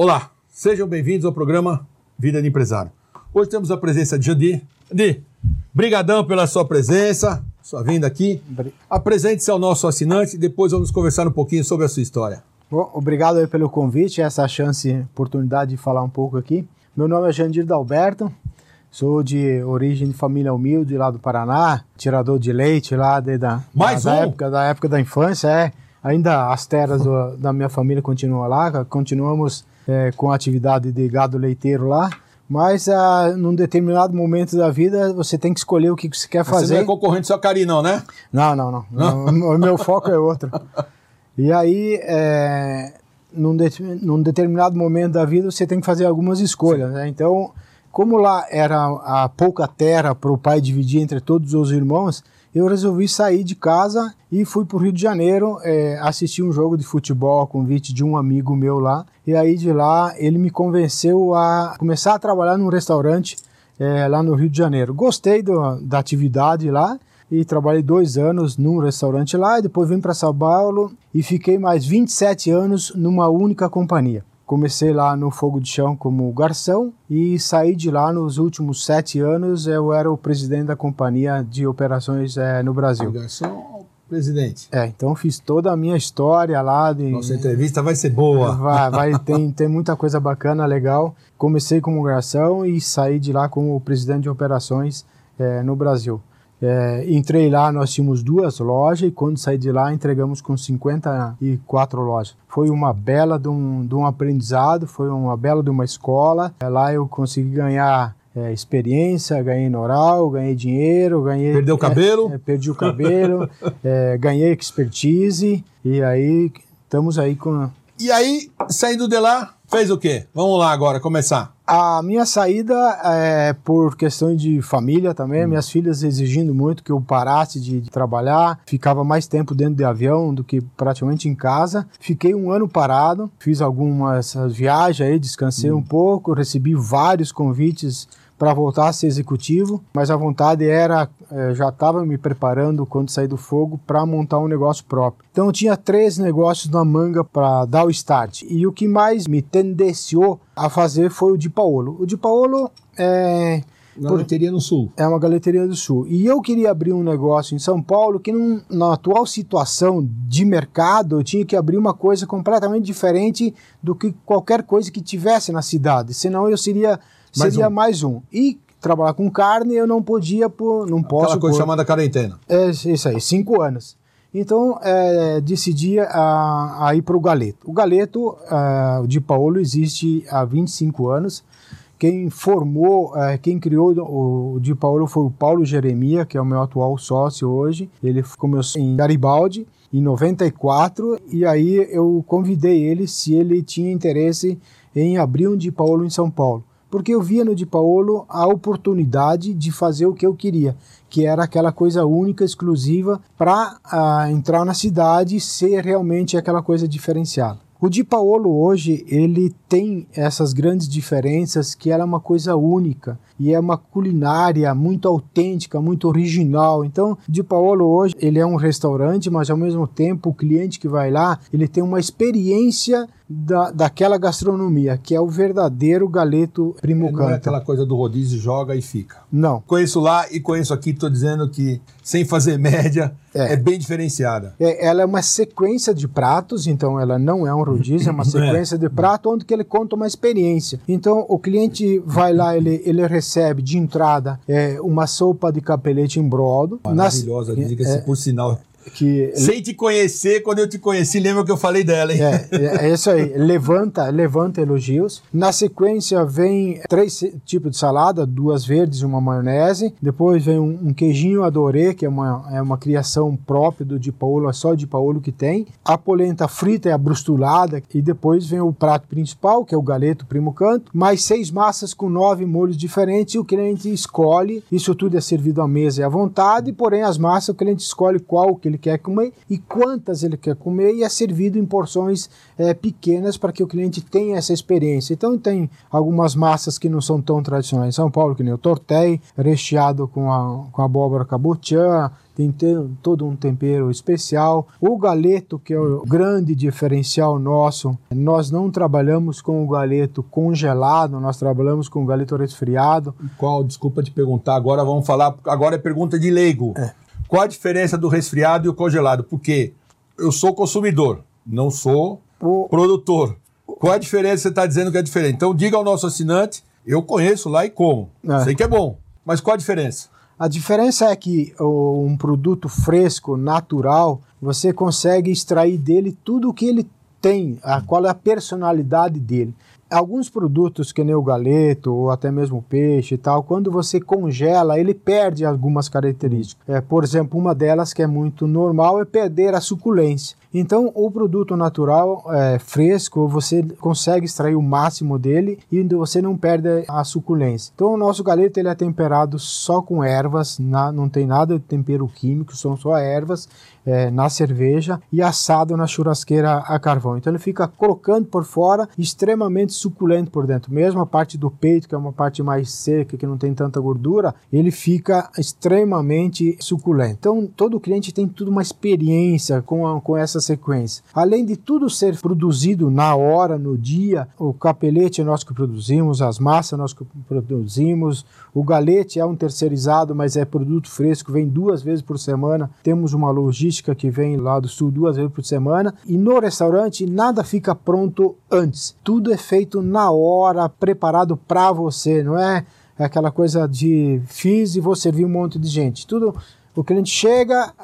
Olá, sejam bem-vindos ao programa Vida de Empresário. Hoje temos a presença de Jandir. Jandir, brigadão pela sua presença, sua vinda aqui. Apresente-se ao nosso assinante e depois vamos conversar um pouquinho sobre a sua história. Bom, obrigado pelo convite, essa chance, oportunidade de falar um pouco aqui. Meu nome é Jandir Dalberto, sou de origem de família humilde lá do Paraná, tirador de leite lá de, da, Mais da, um? época, da época da infância, é. Ainda as terras do, da minha família continuam lá, continuamos é, com a atividade de gado leiteiro lá, mas ah, num determinado momento da vida você tem que escolher o que você quer Você não fazer. é concorrente seu Cari, não, né? Não, não, não. Não, O meu foco é outro. E aí, é, num, de- num determinado momento da vida, você tem que fazer algumas escolhas. Né? Então, como lá era a pouca terra para o pai dividir entre todos os irmãos, eu resolvi sair de casa e fui para o Rio de Janeiro é, assistir um jogo de futebol a convite de um amigo meu lá. E aí de lá ele me convenceu a começar a trabalhar num restaurante é, lá no Rio de Janeiro. Gostei do- da atividade lá e trabalhei dois anos num restaurante lá e depois vim para São Paulo e fiquei mais 27 anos numa única companhia. Comecei lá no Fogo de Chão como garçom e saí de lá nos últimos sete anos. Eu era o presidente da companhia de operações eh, no Brasil. Garçom, presidente. É, então fiz toda a minha história lá. De, Nossa entrevista vai ser boa. Vai, vai, tem, tem muita coisa bacana, legal. Comecei como garçom e saí de lá como presidente de operações eh, no Brasil. Eh, entrei lá, nós tínhamos duas lojas e quando saí de lá entregamos com 54 lojas. Foi uma bela de um, de um aprendizado, foi uma bela de uma escola. Eh, lá eu consegui ganhar eh, experiência, ganhei oral, ganhei dinheiro, ganhei... Perdeu o cabelo? eh, eh, perdi o cabelo, eh, ganhei expertise e aí estamos aí com E aí, saindo de lá, fez o quê? Vamos lá agora, começar. A minha saída é por questões de família também, minhas filhas exigindo muito que eu parasse de, de trabalhar, ficava mais tempo dentro de avião do que praticamente em casa. Fiquei um ano parado, fiz algumas viagens aí, descansei um pouco, recebi vários convites para voltar a ser executivo, mas a vontade era, eh, já estava me preparando quando saí do fogo para montar um negócio próprio. Então eu tinha três negócios na manga para dar o start. E o que mais me tendenciou a fazer foi o de Paolo. O de Paolo é Galeteria no Sul. é uma galeteria do sul. E eu queria abrir um negócio em São Paulo que, num- na atual situação de mercado, eu tinha que abrir uma coisa completamente diferente do que qualquer coisa que tivesse na cidade. Senão eu seria Mais seria um. mais um. E trabalhar com carne eu não podia, por, não posso. Aquela coisa por- chamada quarentena. é isso aí, cinco anos. Então, é, decidi a, a ir para o Galeto. O Galeto é, de Paulo existe há 25 anos. Quem formou, é, quem criou o, o de Paulo foi o Paulo Jeremia, que é o meu atual sócio hoje. Ele começou em Garibaldi em 94 e aí eu convidei ele se ele tinha interesse em abrir um de Paulo em São Paulo porque eu via no Di Paolo a oportunidade de fazer o que eu queria, que era aquela coisa única, exclusiva, para entrar na cidade e ser realmente aquela coisa diferenciada. O Di Paolo hoje ele tem essas grandes diferenças que ela é uma coisa única e é uma culinária muito autêntica, muito original. Então, Di Paolo hoje ele é um restaurante, mas ao mesmo tempo o cliente que vai lá ele tem uma experiência da, daquela gastronomia que é o verdadeiro galeto primo Não é aquela coisa do rodízio, joga e fica. Não. Conheço lá e conheço aqui, estou dizendo que, sem fazer média, é, É. bem diferenciada. É, ela é uma sequência de pratos, então ela não é um rodízio, é uma sequência de prato onde que ele conta uma experiência. Então o cliente vai lá, ele, ele recebe de entrada é, uma sopa de capelete em brodo. Nas- Maravilhosa, diga-se é, por sinal. Que Sem te conhecer, quando eu te conheci, lembra que eu falei dela, hein? É, é, é isso aí. Levanta, levanta elogios. Na sequência vem três tipos de salada, duas verdes e uma maionese. Depois vem um, um queijinho adorê, que é uma, é uma criação própria do Di Paolo, é só Di Paolo que tem. A polenta frita é abrustulada. E depois vem o prato principal, que é o galeto primo canto. Mais seis massas com nove molhos diferentes. E o cliente escolhe. Isso tudo é servido à mesa e à vontade. Porém, as massas o cliente escolhe qual que ele ele quer comer e quantas ele quer comer e é servido em porções é, pequenas para que o cliente tenha essa experiência. Então tem algumas massas que não são tão tradicionais em São Paulo, que nem o tortei, recheado com a, com a abóbora cabotiã, tem todo um tempero especial. O galeto, que é o grande diferencial nosso, nós não trabalhamos com o galeto congelado, nós trabalhamos com o galeto resfriado. Qual, desculpa te perguntar, agora vamos falar, agora é pergunta de leigo. É. Qual a diferença do resfriado e o congelado? Porque eu sou consumidor, não sou o... produtor. Qual a diferença que você está dizendo que é diferente? Então diga ao nosso assinante, eu conheço lá e como. É. Sei que é bom, mas qual a diferença? A diferença é que um produto fresco, natural, você consegue extrair dele tudo o que ele tem, a, qual é a personalidade dele. Alguns produtos, que nem o galeto ou até mesmo o peixe e tal, quando você congela, ele perde algumas características. É, por exemplo, uma delas que é muito normal é perder a suculência. Então, o produto natural é, fresco, você consegue extrair o máximo dele e você não perde a suculência. Então, o nosso galeto ele é temperado só com ervas, na, não tem nada de tempero químico, são só ervas é, na cerveja e assado na churrasqueira a carvão. Então, ele fica crocante por fora, extremamente suculento por dentro. Mesmo a parte do peito, que é uma parte mais seca, que não tem tanta gordura, ele fica extremamente suculento. Então, todo cliente tem tudo uma experiência com, a, com essa sequência. Além de tudo ser produzido na hora, no dia, o capelete é nós que produzimos, as massas nós que produzimos, o galete é um terceirizado, mas é produto fresco, vem duas vezes por semana. Temos uma logística que vem lá do sul duas vezes por semana. E no restaurante nada fica pronto antes. Tudo é feito na hora, preparado para você, não é? É aquela coisa de fiz e vou servir um monte de gente. Tudo o cliente chega,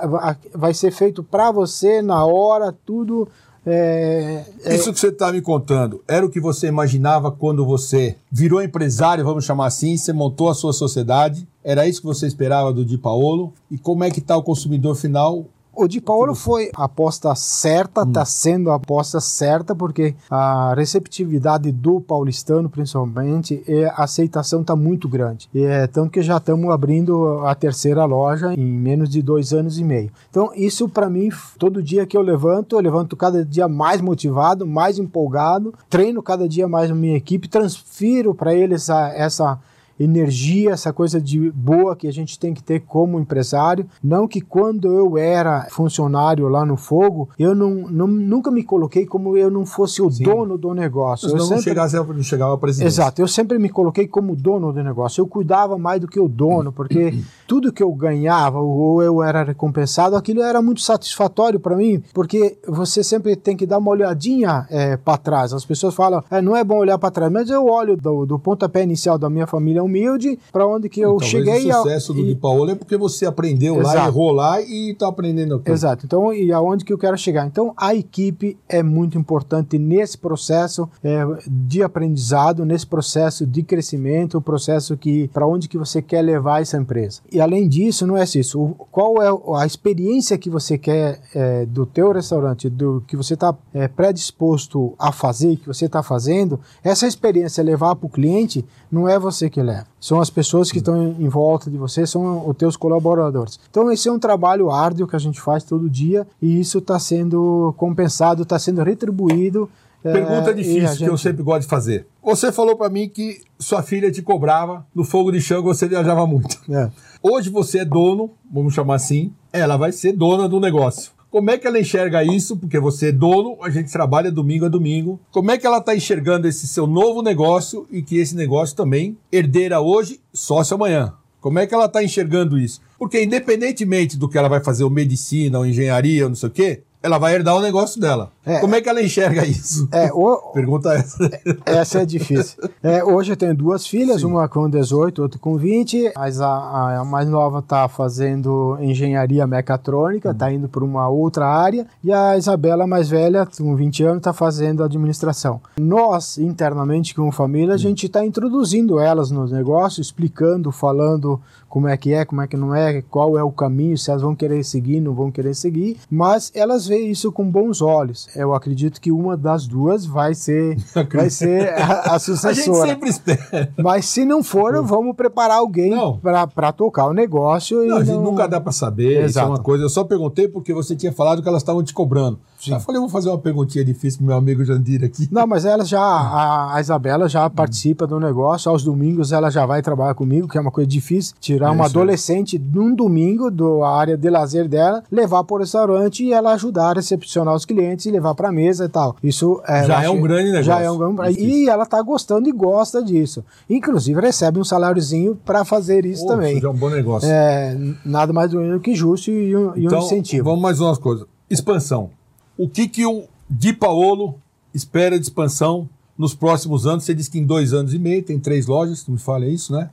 vai ser feito para você na hora, tudo. É, é... Isso que você está me contando era o que você imaginava quando você virou empresário, vamos chamar assim, você montou a sua sociedade? Era isso que você esperava do Di Paolo? E como é que está o consumidor final o Di Paolo foi a aposta certa, está hum. sendo a aposta certa, porque a receptividade do paulistano, principalmente, e a aceitação está muito grande. E é tanto que já estamos abrindo a terceira loja em menos de dois anos e meio. Então, isso para mim, todo dia que eu levanto, eu levanto cada dia mais motivado, mais empolgado, treino cada dia mais a minha equipe, transfiro para eles essa, essa energia, essa coisa de boa que a gente tem que ter como empresário. Não que quando eu era funcionário lá no Fogo, eu não, não nunca me coloquei como eu não fosse o Sim. dono do negócio. Mas eu não chegasse, não chegava a presidência. Exato, eu sempre me coloquei como dono do negócio. Eu cuidava mais do que o dono, porque tudo que eu ganhava ou eu era recompensado, aquilo era muito satisfatório para mim, porque você sempre tem que dar uma olhadinha é, para trás. As pessoas falam, é, não é bom olhar para trás, mas eu olho do, do pontapé inicial da minha família humilde para onde que eu cheguei. O sucesso a, do Di Paolo é porque você aprendeu Exato. lá, errou lá e está aprendendo aqui. Exato. Então, e aonde que eu quero chegar? Então, a equipe é muito importante nesse processo é, de aprendizado, nesse processo de crescimento, o processo que para onde que você quer levar essa empresa. E além disso, não é isso. O, qual é a experiência que você quer é, do teu restaurante, do que você está é, predisposto a fazer, que você está fazendo? Essa experiência levar para o cliente não é você que leva. São as pessoas que estão em volta de você, são os teus colaboradores. Então esse é um trabalho árduo que a gente faz todo dia e isso está sendo compensado, está sendo retribuído Pergunta é, difícil gente... que eu sempre gosto de fazer. Você falou para mim que sua filha te cobrava no fogo de chão você viajava muito. É. Hoje você é dono, vamos chamar assim, ela vai ser dona do negócio. Como é que ela enxerga isso? Porque você é dono, a gente trabalha domingo a domingo. Como é que ela está enxergando esse seu novo negócio e que esse negócio também herdeira hoje, sócio amanhã? Como é que ela está enxergando isso? Porque independentemente do que ela vai fazer, ou medicina, ou engenharia, ou não sei o quê, ela vai herdar o negócio dela. É, Como é que ela enxerga isso? É, o, Pergunta essa. Essa é difícil. É, hoje eu tenho duas filhas, Sim. uma com 18, outra com 20. Mas a, a mais nova está fazendo engenharia mecatrônica, está indo para uma outra área. E a Isabela, mais velha, com 20 anos, está fazendo administração. Nós, internamente, como família, a gente está introduzindo elas nos negócios, explicando, falando como é que é, como é que não é, qual é o caminho, se elas vão querer seguir, não vão querer seguir. Mas elas vê isso com bons olhos. Eu acredito que uma das duas vai ser, vai ser a, a sucessora. A gente sempre espera. Mas se não for, vamos preparar alguém para tocar o negócio. Não, a gente nunca dá para saber. Exato. Isso é uma coisa. Eu só perguntei porque você tinha falado que elas estavam te cobrando. Sim. Eu falei, vou fazer uma perguntinha difícil pro meu amigo Jandir aqui. Não, mas ela já, a, a Isabela já participa do negócio. Aos domingos ela já vai trabalhar comigo, que é uma coisa difícil. Tirar uma adolescente num domingo da área de lazer dela, levar para o restaurante e ela ajudar a recepcionar os clientes e levar para a mesa e tal. Isso é, já é um grande negócio. Já é um grande E ela tá gostando e gosta disso. Inclusive recebe um saláriozinho para fazer isso também. Isso é um bom negócio. É, nada mais do que justo e um, e então, um incentivo. Vamos mais umas coisas. Expansão. O que, que o Di Paolo espera de expansão nos próximos anos? Você disse que em dois anos e meio tem três lojas, tu me fala isso, né?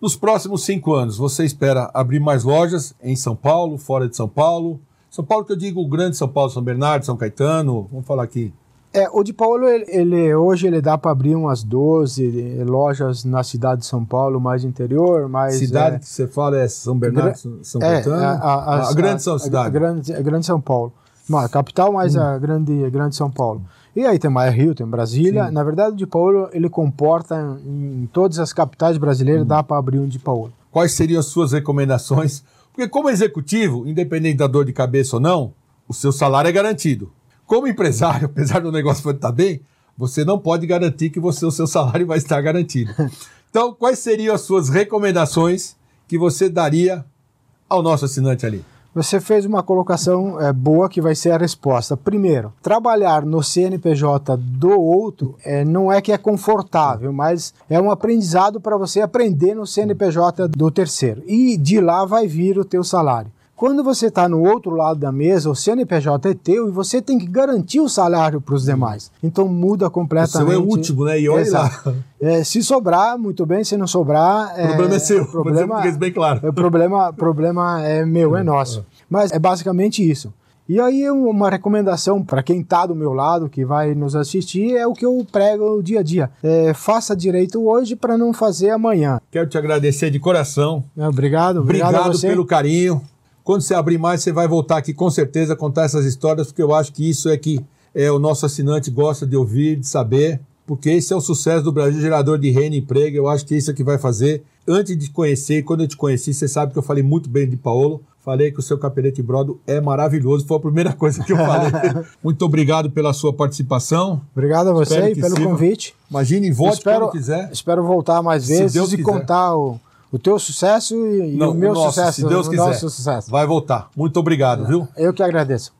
Nos próximos cinco anos, você espera abrir mais lojas em São Paulo, fora de São Paulo? São Paulo que eu digo o grande São Paulo, São Bernardo, São Caetano, vamos falar aqui. É, o de Paulo, ele, ele, hoje ele dá para abrir umas 12 lojas na cidade de São Paulo, mais interior, mais... Cidade é, que você fala é São Bernardo, São é, Caetano? A, a, a, a grande São Cidade. A, grande, a grande São Paulo. A capital, mais hum. a grande, a grande São Paulo. E aí tem mais Rio, tem Brasília. Sim. Na verdade, o de Paulo, ele comporta em, em todas as capitais brasileiras, hum. dá para abrir um de Paulo. Quais seriam as suas recomendações? Porque como executivo, independente da dor de cabeça ou não, o seu salário é garantido. Como empresário, apesar do negócio estar bem, você não pode garantir que você, o seu salário vai estar garantido. Então, quais seriam as suas recomendações que você daria ao nosso assinante ali? Você fez uma colocação é, boa que vai ser a resposta. Primeiro, trabalhar no CNPJ do outro é, não é que é confortável, mas é um aprendizado para você aprender no CNPJ do terceiro. E de lá vai vir o teu salário. Quando você está no outro lado da mesa, o CNPJ é teu e você tem que garantir o salário para os demais. Então muda completamente. O seu é o último, né? E olha Exato. lá. É, se sobrar, muito bem. Se não sobrar, o problema é, é seu. O problema, é bem claro. O problema, problema é meu, é nosso. Mas é basicamente isso. E aí uma recomendação para quem está do meu lado, que vai nos assistir, é o que eu prego dia a dia. É, faça direito hoje para não fazer amanhã. Quero te agradecer de coração. É, obrigado, obrigado, obrigado pelo carinho. Quando você abrir mais, você vai voltar aqui com certeza contar essas histórias, porque eu acho que isso é que é, o nosso assinante gosta de ouvir, de saber, porque esse é o sucesso do Brasil, gerador de renda e emprego. Eu acho que isso é que vai fazer. Antes de conhecer, quando eu te conheci, você sabe que eu falei muito bem de Paulo. Falei que o seu capelete brodo é maravilhoso. Foi a primeira coisa que eu falei. muito obrigado pela sua participação. Obrigado a você e pelo sirva. convite. Imagine, volte espero, quando quiser. Espero voltar mais vezes e quiser. contar o o teu sucesso e, Não, o meu o nosso, sucesso. Se Deus quiser. Sucesso. Vai voltar. Muito obrigado, viu? Eu que agradeço.